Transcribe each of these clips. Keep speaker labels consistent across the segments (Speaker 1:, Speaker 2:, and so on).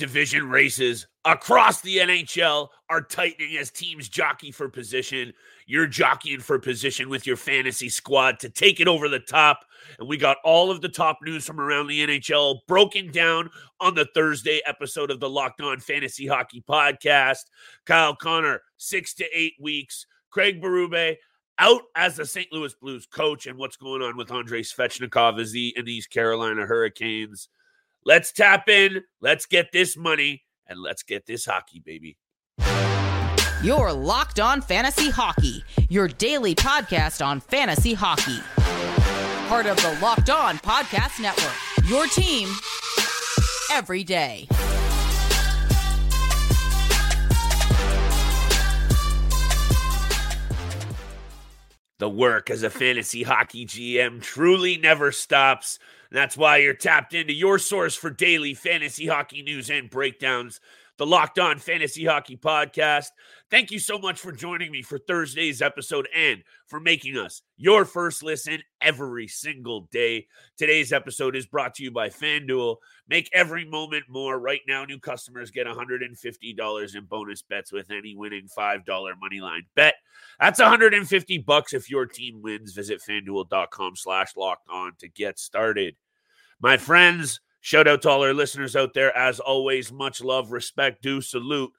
Speaker 1: division races across the NHL are tightening as teams jockey for position. You're jockeying for position with your fantasy squad to take it over the top. And we got all of the top news from around the NHL broken down on the Thursday episode of the Locked On Fantasy Hockey Podcast. Kyle Connor, six to eight weeks. Craig Berube, out as the St. Louis Blues coach, and what's going on with Andrei Svechnikov as the in these Carolina Hurricanes. Let's tap in. Let's get this money and let's get this hockey, baby.
Speaker 2: You're Locked On Fantasy Hockey, your daily podcast on fantasy hockey. Part of the Locked On Podcast Network, your team every day.
Speaker 1: The work as a fantasy hockey GM truly never stops. That's why you're tapped into your source for daily fantasy hockey news and breakdowns, the Locked On Fantasy Hockey Podcast. Thank you so much for joining me for Thursday's episode and for making us your first listen every single day. Today's episode is brought to you by FanDuel. Make every moment more. Right now, new customers get $150 in bonus bets with any winning $5 moneyline bet. That's 150 bucks if your team wins. Visit fanduel.com slash locked on to get started. My friends, shout out to all our listeners out there. As always, much love, respect, do salute,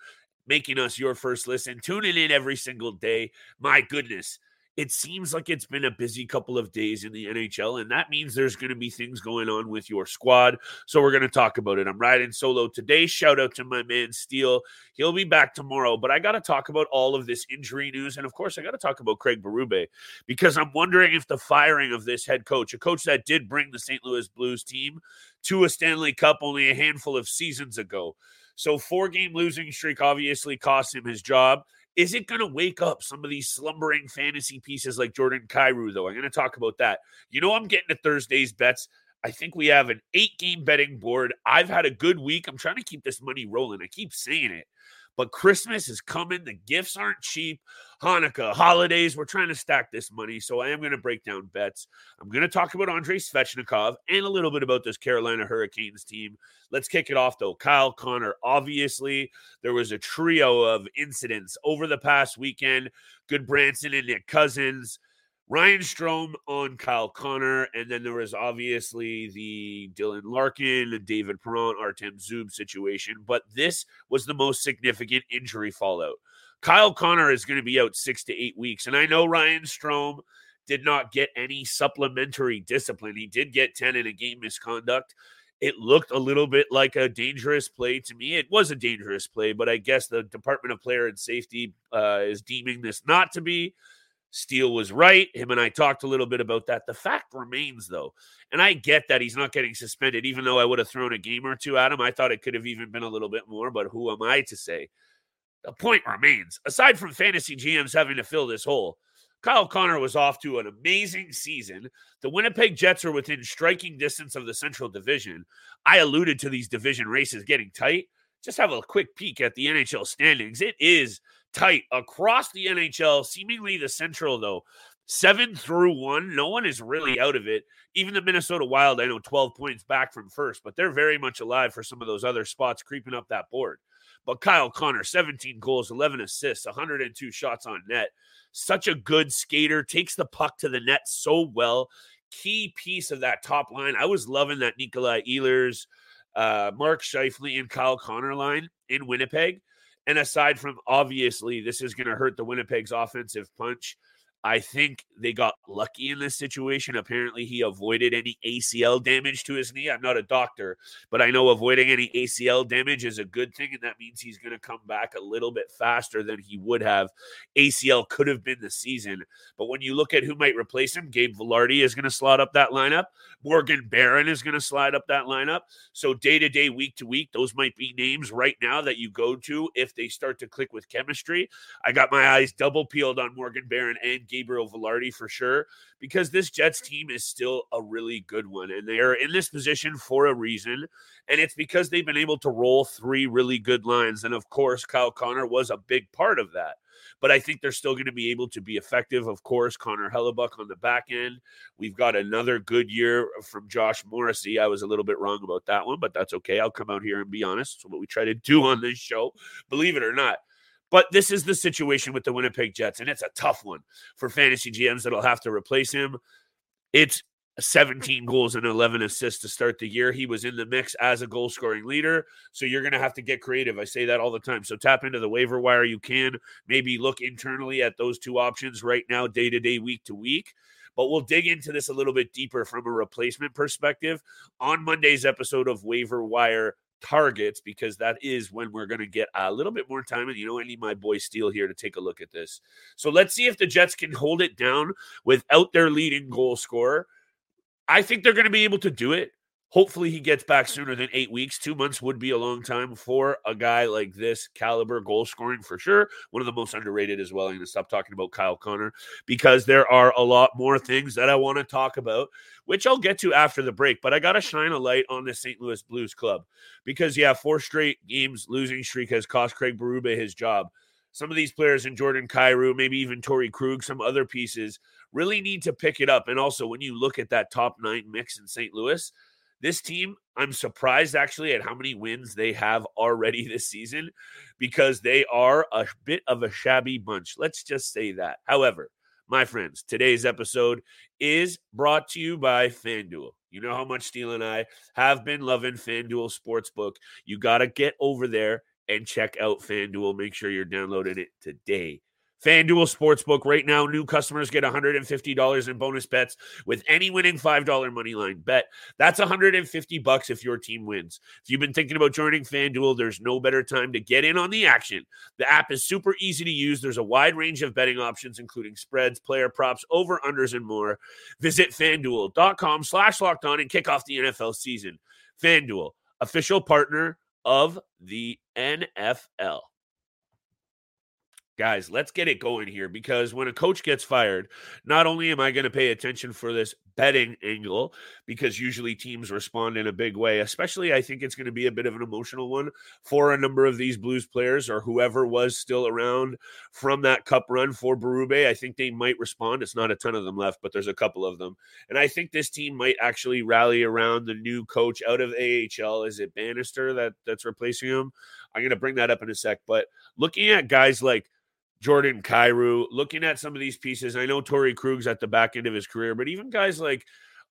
Speaker 1: making us your first listen, tuning in every single day. My goodness, it seems like it's been a busy couple of days in the NHL, and that means there's going to be things going on with your squad. So we're going to talk about it. I'm riding solo today. Shout out to my man Steele. He'll be back tomorrow, but I got to talk about all of this injury news. And of course, I got to talk about Craig Berube because I'm wondering if the firing of this head coach, a coach that did bring the St. Louis Blues team to a Stanley Cup only a handful of seasons ago. So, four game losing streak obviously cost him his job. Is it going to wake up some of these slumbering fantasy pieces like Jordan Kyrou, though? I'm going to talk about that. You know, I'm getting to Thursday's bets. I think we have an eight game betting board. I've had a good week. I'm trying to keep this money rolling. I keep saying it. But Christmas is coming. The gifts aren't cheap. Hanukkah, holidays, we're trying to stack this money. So I am going to break down bets. I'm going to talk about Andrei Svechnikov and a little bit about this Carolina Hurricanes team. Let's kick it off, though. Kyle Connor, obviously, there was a trio of incidents over the past weekend. Gudbranson and Nick Cousins. Ryan Strome on Kyle Connor, and then there was obviously the Dylan Larkin, David Perron, Artem Zub situation. But this was the most significant injury fallout. Kyle Connor is going to be out six to eight weeks, and I know Ryan Strome did not get any supplementary discipline. He did get ten in a game misconduct. It looked a little bit like a dangerous play to me. It was a dangerous play, but I guess the Department of Player and Safety uh, is deeming this not to be. Steele was right. Him and I talked a little bit about that. The fact remains, though, and I get that he's not getting suspended, even though I would have thrown a game or two at him. I thought it could have even been a little bit more, but who am I to say? The point remains aside from fantasy GMs having to fill this hole, Kyle Connor was off to an amazing season. The Winnipeg Jets are within striking distance of the Central Division. I alluded to these division races getting tight. Just have a quick peek at the NHL standings. It is tight across the NHL, seemingly the Central, though. Seven through one. No one is really out of it. Even the Minnesota Wild, I know 12 points back from first, but they're very much alive for some of those other spots creeping up that board. But Kyle Connor, 17 goals, 11 assists, 102 shots on net. Such a good skater, takes the puck to the net so well. Key piece of that top line. I was loving that Nikolai Ehlers, uh, Mark Scheifele, and Kyle Connor line in Winnipeg. And aside from obviously, this is going to hurt the Winnipeg's offensive punch. I think they got lucky in this situation. Apparently, he avoided any ACL damage to his knee. I'm not a doctor, but I know avoiding any ACL damage is a good thing, and that means he's going to come back a little bit faster than he would have. ACL could have been the season, but when you look at who might replace him, Gabe Vilardi is going to slot up that lineup. Morgan Barron is going to slide up that lineup. So day to day, week to week, those might be names right now that you go to if they start to click with chemistry. I got my eyes double peeled on Morgan Barron and Gabriel Vilardi for sure, because this Jets team is still a really good one. And they are in this position for a reason. And it's because they've been able to roll three really good lines. And of course, Kyle Connor was a big part of that. but I think they're still going to be able to be effective. Of course, Connor Hellebuyck on the back end. We've got another good year from Josh Morrissey. I was a little bit wrong about that one, but that's okay. I'll come out here and be honest. It's what we try to do on this show, believe it or not. But this is the situation with the Winnipeg Jets, and it's a tough one for fantasy GMs that'll have to replace him. It's 17 goals and 11 assists to start the year. He was in the mix as a goal scoring leader. So you're going to have to get creative. I say that all the time. So tap into the waiver wire. You can maybe look internally at those two options right now, day to day, week to week. But we'll dig into this a little bit deeper from a replacement perspective on Monday's episode of Waiver Wire targets because that is when we're going to get a little bit more time. And you know, I need my boy Steele here to take a look at this. So let's see if the Jets can hold it down without their leading goal scorer. I think they're going to be able to do it. Hopefully, he gets back sooner than eight weeks. Two months would be a long time for a guy like this caliber, goal scoring for sure. One of the most underrated as well. I'm going to stop talking about Kyle Connor because there are a lot more things that I want to talk about, which I'll get to after the break. But I got to shine a light on the St. Louis Blues club because, yeah, four straight games losing streak has cost Craig Berube his job. Some of these players in Jordan Kyrou, maybe even Torey Krug, some other pieces really need to pick it up. And also, when you look at that top nine mix in St. Louis, this team, I'm surprised actually at how many wins they have already this season because they are a bit of a shabby bunch. Let's just say that. However, my friends, today's episode is brought to you by FanDuel. You know how much Steele and I have been loving FanDuel Sportsbook. You got to get over there and check out FanDuel. Make sure you're downloading it today. FanDuel Sportsbook right now, new customers get $150 in bonus bets with any winning $5 money line bet. That's 150 bucks if your team wins. If you've been thinking about joining FanDuel, there's no better time to get in on the action. The app is super easy to use. There's a wide range of betting options, including spreads, player props, over unders, and more. Visit fanduel.com slash locked on and kick off the NFL season. FanDuel, official partner of the NFL guys, let's get it going here because when a coach gets fired, not only am I going to pay attention for this betting angle because usually teams respond in a big way, especially I think it's going to be a bit of an emotional one for a number of these Blues players or whoever was still around from that cup run for Berube. I think they might respond. It's not a ton of them left, but there's a couple of them. And I think this team might actually rally around the new coach out of AHL. Is it Bannister that that's replacing him? I'm going to bring that up in a sec. But looking at guys like Jordan Kyrou, looking at some of these pieces, I know Torey Krug's at the back end of his career, but even guys like,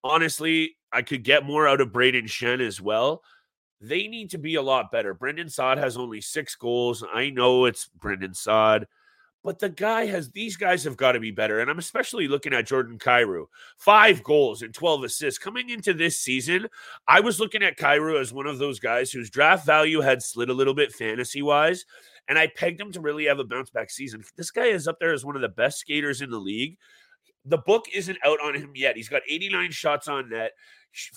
Speaker 1: honestly, I could get more out of Braden Schenn as well. They need to be a lot better. Brandon Saad has only six goals. I know it's Brandon Saad, but the guy has these guys have got to be better. And I'm especially looking at Jordan Kyrou. Five goals and 12 assists. Coming into this season, I was looking at Kyrou as one of those guys whose draft value had slid a little bit fantasy wise and I pegged him to really have a bounce back season. This guy is up there as one of the best skaters in the league. The book isn't out on him yet. He's got 89 shots on net,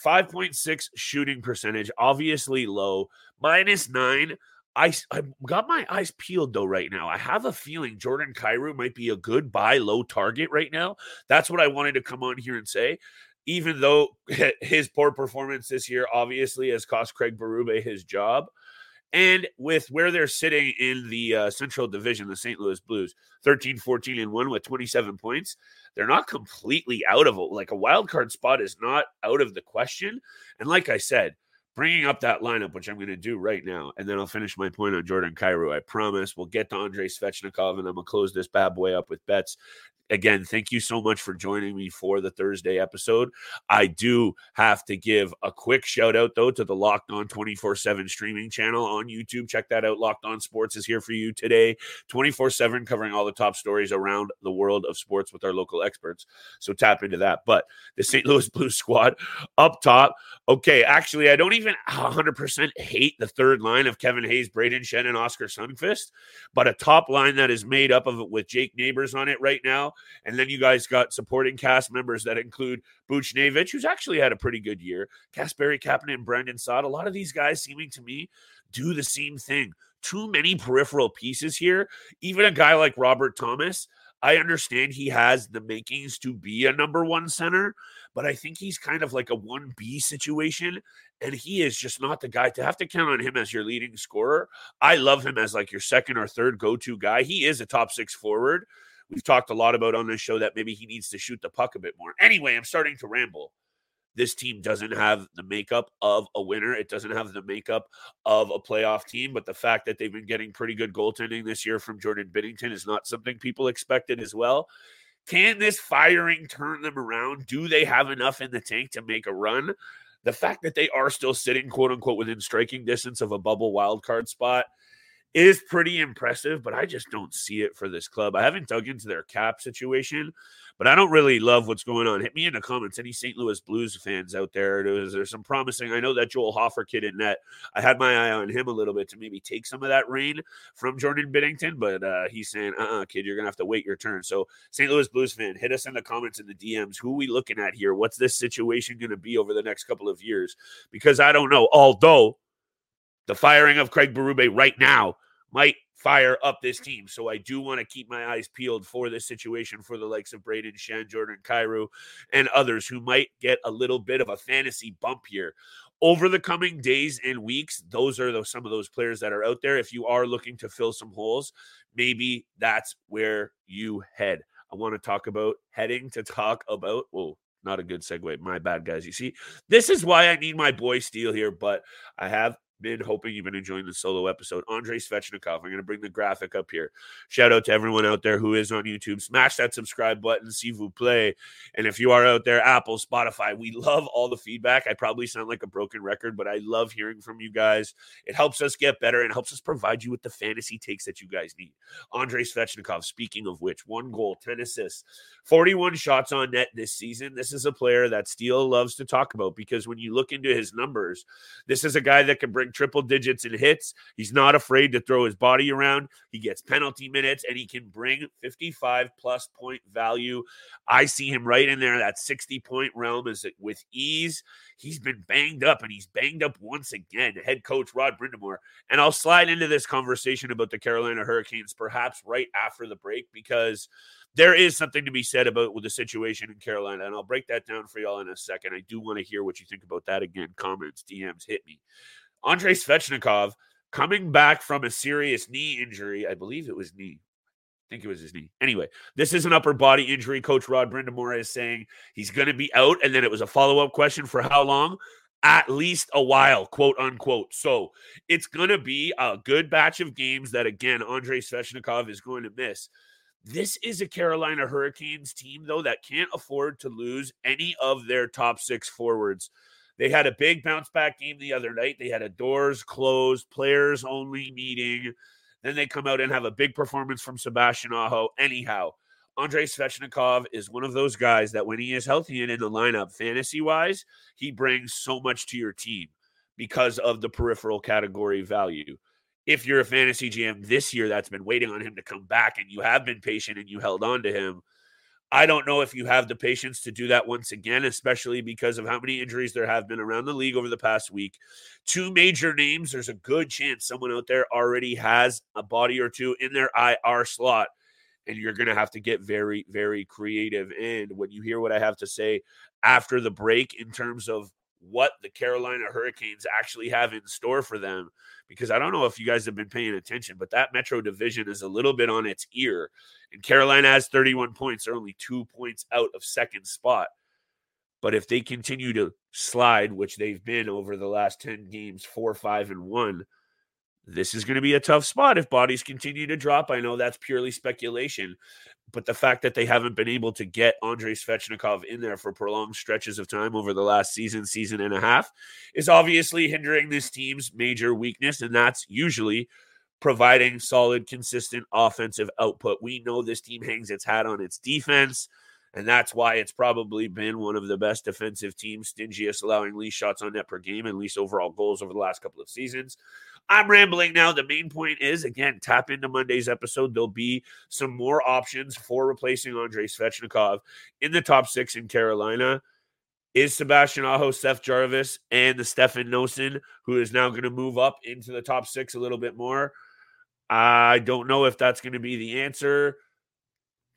Speaker 1: 5.6 shooting percentage, obviously low, minus nine. I, I got my eyes peeled though right now. I have a feeling Jordan Kyrou might be a good buy low target right now. That's what I wanted to come on here and say. Even though his poor performance this year obviously has cost Craig Berube his job, and with where they're sitting in the uh, Central Division, the St. Louis Blues, 13, 14, and 1 with 27 points, they're not completely out of it. Like a wild card spot is not out of the question. And like I said, bringing up that lineup, which I'm going to do right now, and then I'll finish my point on Jordan Kyrou. I promise we'll get to Andrei Svechnikov, and I'm going to close this bad boy up with bets again, thank you so much for joining me for the Thursday episode. I do have to give a quick shout out, though, to the Locked On 24 7 streaming channel on YouTube. Check that out. Locked On Sports is here for you today, 24 7, covering all the top stories around the world of sports with our local experts. So tap into that. But the St. Louis Blues squad up top. Okay, actually, I don't even 100% hate the third line of Kevin Hayes, Braden Schenn, and Oskar Sundqvist, but a top line that is made up of it with Jake Neighbors on it right now and then you guys got supporting cast members that include Buchnevich, who's actually had a pretty good year, Kasperi Kapanen and Brandon Saad. A lot of these guys seeming to me do the same thing. Too many peripheral pieces here. Even a guy like Robert Thomas. I understand he has the makings to be a number one center, but I think he's kind of like a 1B situation. And he is just not the guy to have to count on him as your leading scorer. I love him as like your second or third go to guy. He is a top six forward. We've talked a lot about on this show that maybe he needs to shoot the puck a bit more. Anyway, I'm starting to ramble this team doesn't have the makeup of a winner. It doesn't have the makeup of a playoff team. But the fact that they've been getting pretty good goaltending this year from Jordan Binnington is not something people expected as well. Can this firing turn them around? Do they have enough in the tank to make a run? The fact that they are still sitting, quote unquote, within striking distance of a bubble wildcard spot is pretty impressive, but I just don't see it for this club. I haven't dug into their cap situation, but I don't really love what's going on. Hit me in the comments, any St. Louis Blues fans out there. There's, there's some promising. I know that Joel Hofer kid in net. I had my eye on him a little bit to maybe take some of that rain from Jordan Binnington, but uh, he's saying, uh uh kid, you're going to have to wait your turn. So, St. Louis Blues fan, hit us in the comments in the DMs. Who are we looking at here? What's this situation going to be over the next couple of years? Because I don't know. Although the firing of Craig Berube right now might fire up this team. So I do want to keep my eyes peeled for this situation for the likes of Braden Schenn, Jordan Kyrou, and others who might get a little bit of a fantasy bump here. Over the coming days and weeks, those are the, some of those players that are out there. If you are looking to fill some holes, maybe that's where you head. I want to talk about heading to talk about, oh, not a good segue. My bad, guys. You see, this is why I need my boy Steele here, but I have been hoping you've been enjoying the solo episode. Andrei Svechnikov. I'm going to bring the graphic up here. Shout out to everyone out there who is on YouTube. Smash that subscribe button, see vous play. And if you are out there, Apple, Spotify, we love all the feedback. I probably sound like a broken record, but I love hearing from you guys. It helps us get better and helps us provide you with the fantasy takes that you guys need. Andrei Svechnikov, speaking of which, one goal, 10 assists, 41 shots on net this season. This is a player that Steele loves to talk about because when you look into his numbers, this is a guy that can bring triple digits in hits. He's not afraid to throw his body around. He gets penalty minutes and he can bring 55 plus point value. I see him right in there, that 60 point realm is with ease. He's been banged up and he's banged up once again. Head coach Rod Brind'Amour. And I'll slide into this conversation about the Carolina Hurricanes perhaps right after the break because there is something to be said about with the situation in Carolina, and I'll break that down for y'all in a second. I do want to hear what you think about that again. Comments, DMs, hit me. Andrei Svechnikov coming back from a serious knee injury. I believe it was knee. I think it was his knee. Anyway, this is an upper body injury. Coach Rod Brind'Amour is saying he's going to be out. And then it was a follow up question for how long? At least a while, quote unquote. So it's going to be a good batch of games that, again, Andrei Svechnikov is going to miss. This is a Carolina Hurricanes team, though, that can't afford to lose any of their top six forwards. They had a big bounce back game the other night. They had a doors closed, players only meeting. Then they come out and have a big performance from Sebastian Aho. Anyhow, Andrei Svechnikov is one of those guys that when he is healthy and in the lineup, fantasy wise, he brings so much to your team because of the peripheral category value. If you're a fantasy GM this year that's been waiting on him to come back and you have been patient and you held on to him, I don't know if you have the patience to do that once again, especially because of how many injuries there have been around the league over the past week. Two major names, there's a good chance someone out there already has a body or two in their IR slot. And you're going to have to get very, very creative. And when you hear what I have to say after the break in terms of what the Carolina Hurricanes actually have in store for them, because I don't know if you guys have been paying attention, but that Metro division is a little bit on its ear. And Carolina has 31 points. They're only two points out of second spot. But if they continue to slide, which they've been over the last 10 games, four, five, and one, this is going to be a tough spot if bodies continue to drop. I know that's purely speculation, but the fact that they haven't been able to get Andrei Svechnikov in there for prolonged stretches of time over the last season, season and a half is obviously hindering this team's major weakness, and that's usually providing solid, consistent offensive output. We know this team hangs its hat on its defense. And that's why it's probably been one of the best defensive teams, stingiest allowing least shots on net per game and least overall goals over the last couple of seasons. I'm rambling now. The main point is again, tap into Monday's episode. There'll be some more options for replacing Andrei Svechnikov in the top six in Carolina. Is Sebastian Aho, Seth Jarvis, and the Stefan Noesen, who is now going to move up into the top six a little bit more. I don't know if that's going to be the answer.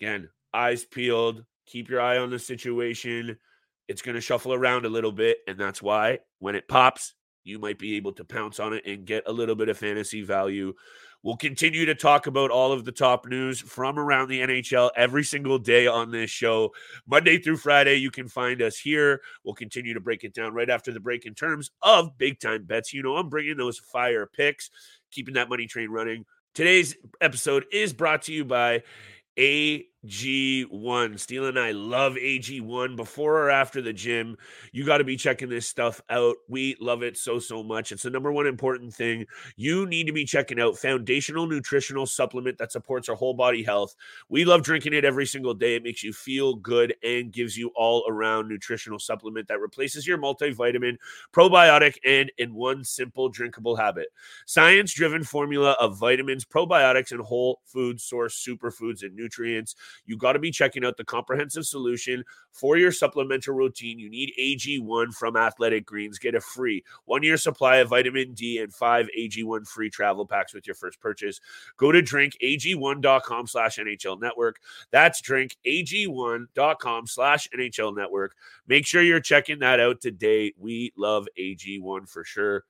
Speaker 1: again, eyes peeled, keep your eye on the situation. It's going to shuffle around a little bit. And that's why when it pops, you might be able to pounce on it and get a little bit of fantasy value. We'll continue to talk about all of the top news from around the NHL every single day on this show. Monday through Friday, you can find us here. We'll continue to break it down right after the break in terms of big time bets. You know, I'm bringing those fire picks, keeping that money train running. Today's episode is brought to you by AG1. Steele and I love AG1 before or after the gym. You got to be checking this stuff out. We love it so, so much. It's the number one important thing. You need to be checking out foundational nutritional supplement that supports our whole body health. We love drinking it every single day. It makes you feel good and gives you all around nutritional supplement that replaces your multivitamin, probiotic, and in one simple drinkable habit. Science driven formula of vitamins, probiotics, and whole food source superfoods and nutrients. You got to be checking out the comprehensive solution for your supplemental routine. You need AG1 from Athletic Greens. Get a free one year supply of vitamin D and five AG1 free travel packs with your first purchase. Go to drinkag1.com slash NHL network. That's drinkag1.com slash NHL network. Make sure you're checking that out today. We love AG1 for sure.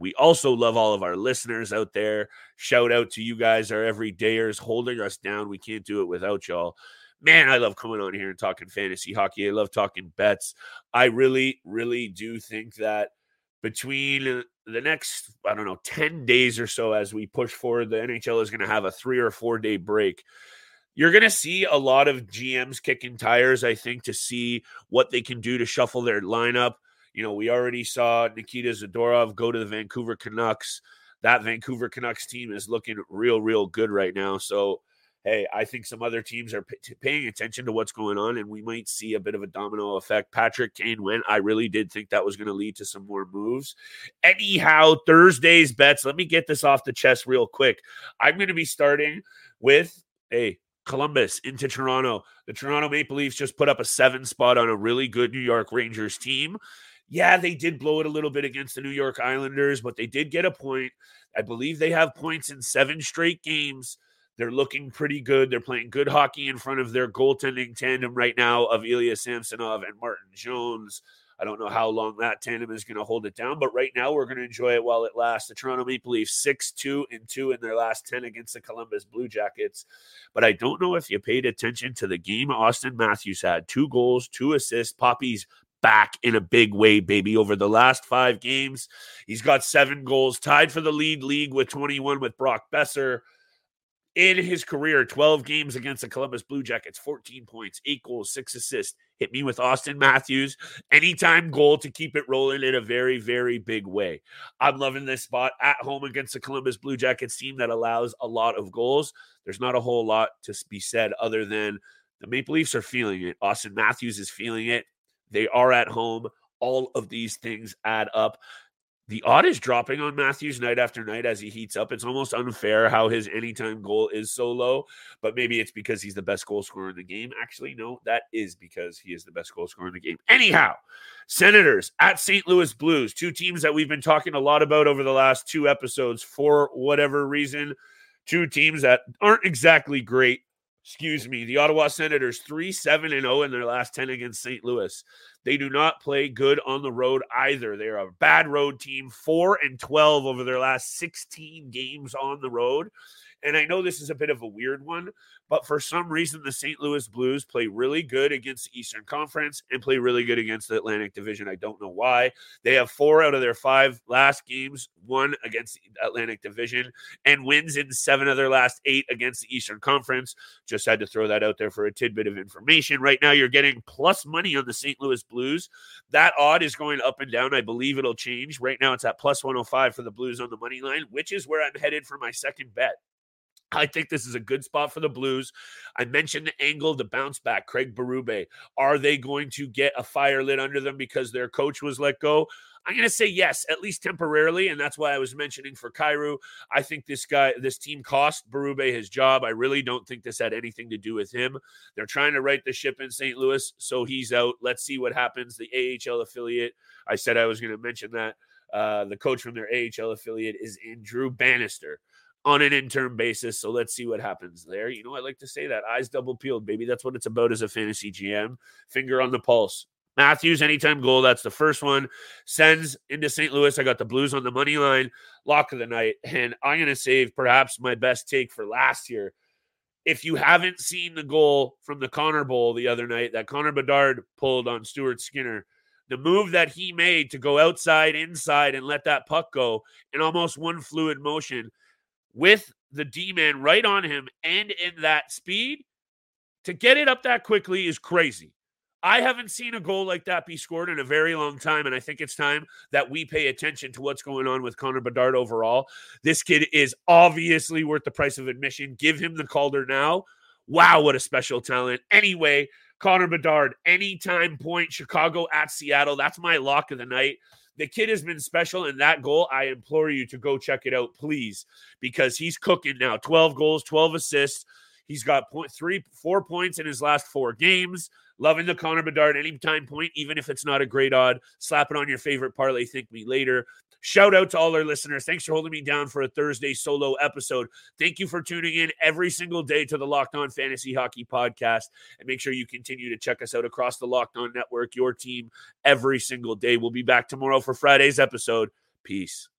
Speaker 1: We also love all of our listeners out there. Shout out to you guys, our everydayers, holding us down. We can't do it without y'all. Man, I love coming on here and talking fantasy hockey. I love talking bets. I really, really do think that between the next, I don't know, 10 days or so as we push forward, the NHL is going to have a three or four day break. You're going to see a lot of GMs kicking tires, I think, to see what they can do to shuffle their lineup. You know, we already saw Nikita Zadorov go to the Vancouver Canucks. That Vancouver Canucks team is looking real, real good right now. So, hey, I think some other teams are paying attention to what's going on, and we might see a bit of a domino effect. Patrick Kane went. I really did think that was going to lead to some more moves. Anyhow, Thursday's bets. Let me get this off the chest real quick. I'm going to be starting with a Columbus into Toronto. The Toronto Maple Leafs just put up a seven spot on a really good New York Rangers team. Yeah, they did blow it a little bit against the New York Islanders, but they did get a point. I believe they have points in seven straight games. They're looking pretty good. They're playing good hockey in front of their goaltending tandem right now of Ilya Samsonov and Martin Jones. I don't know how long that tandem is going to hold it down, but right now we're going to enjoy it while it lasts. The Toronto Maple Leafs 6 2 and 2 in their last 10 against the Columbus Blue Jackets. But I don't know if you paid attention to the game Auston Matthews had two goals, two assists. Poppy's back in a big way, baby. Over the last five games, he's got seven goals, tied for the lead league with 21 with Brock Boeser. In his career, 12 games against the Columbus Blue Jackets, 14 points, eight goals, six assists. Hit me with Auston Matthews. Anytime goal to keep it rolling in a very, very big way. I'm loving this spot at home against the Columbus Blue Jackets team that allows a lot of goals. There's not a whole lot to be said other than the Maple Leafs are feeling it. Auston Matthews is feeling it. They are at home. All of these things add up. The odd is dropping on Matthews night after night as he heats up. It's almost unfair how his anytime goal is so low, but maybe it's because he's the best goal scorer in the game. Actually, no, that is because he is the best goal scorer in the game. Anyhow, Senators at St. Louis Blues, two teams that we've been talking a lot about over the last two episodes for whatever reason. Two teams that aren't exactly great excuse me, the Ottawa Senators 3 7 and 0 in their last 10 against St. Louis. They do not play good on the road either. They're a bad road team, 4 and 12 over their last 16 games on the road. And I know this is a bit of a weird one, but for some reason, the St. Louis Blues play really good against the Eastern Conference and play really good against the Atlantic Division. I don't know why. They have four out of their five last games, one against the Atlantic Division, and wins in seven of their last eight against the Eastern Conference. Just had to throw that out there for a tidbit of information. Right now, you're getting plus money on the St. Louis Blues. That odd is going up and down. I believe it'll change. Right now, it's at plus 105 for the Blues on the money line, which is where I'm headed for my second bet. I think this is a good spot for the Blues. I mentioned the angle, the bounce back, Craig Berube. Are they going to get a fire lit under them because their coach was let go? I'm going to say yes, at least temporarily, and that's why I was mentioning for Kyrou. I think this guy, this team cost Berube his job. I really don't think this had anything to do with him. They're trying to right the ship in St. Louis, so he's out. Let's see what happens. The AHL affiliate. I said I was going to mention that. Uh, the coach from their AHL affiliate is Andrew Bannister. On an interim basis. So let's see what happens there. You know, I like to say that eyes double peeled, baby. That's what it's about as a fantasy GM. Finger on the pulse. Matthews, anytime goal. That's the first one. Sends into St. Louis. I got the Blues on the money line. Lock of the night. And I'm going to save perhaps my best take for last year. If you haven't seen the goal from the Connor Bowl the other night that Connor Bedard pulled on Stuart Skinner, the move that he made to go outside, inside, and let that puck go in almost one fluid motion with the D man right on him and in that speed to get it up that quickly is crazy. I haven't seen a goal like that be scored in a very long time, and I think it's time that we pay attention to what's going on with Connor Bedard overall. This kid is obviously worth the price of admission. Give him the Calder now. Wow, what a special talent. Anyway, Connor Bedard, anytime point, Chicago at Seattle. That's my lock of the night. The kid has been special in that goal. I implore you to go check it out, please, because he's cooking now. 12 goals, 12 assists. He's got point three, four points in his last four games. Loving the Connor Bedard anytime point, even if it's not a great odd. Slap it on your favorite parlay. Thank me later. Shout out to all our listeners. Thanks for holding me down for a Thursday solo episode. Thank you for tuning in every single day to the Locked On Fantasy Hockey Podcast. And make sure you continue to check us out across the Locked On Network, your team every single day. We'll be back tomorrow for Friday's episode. Peace.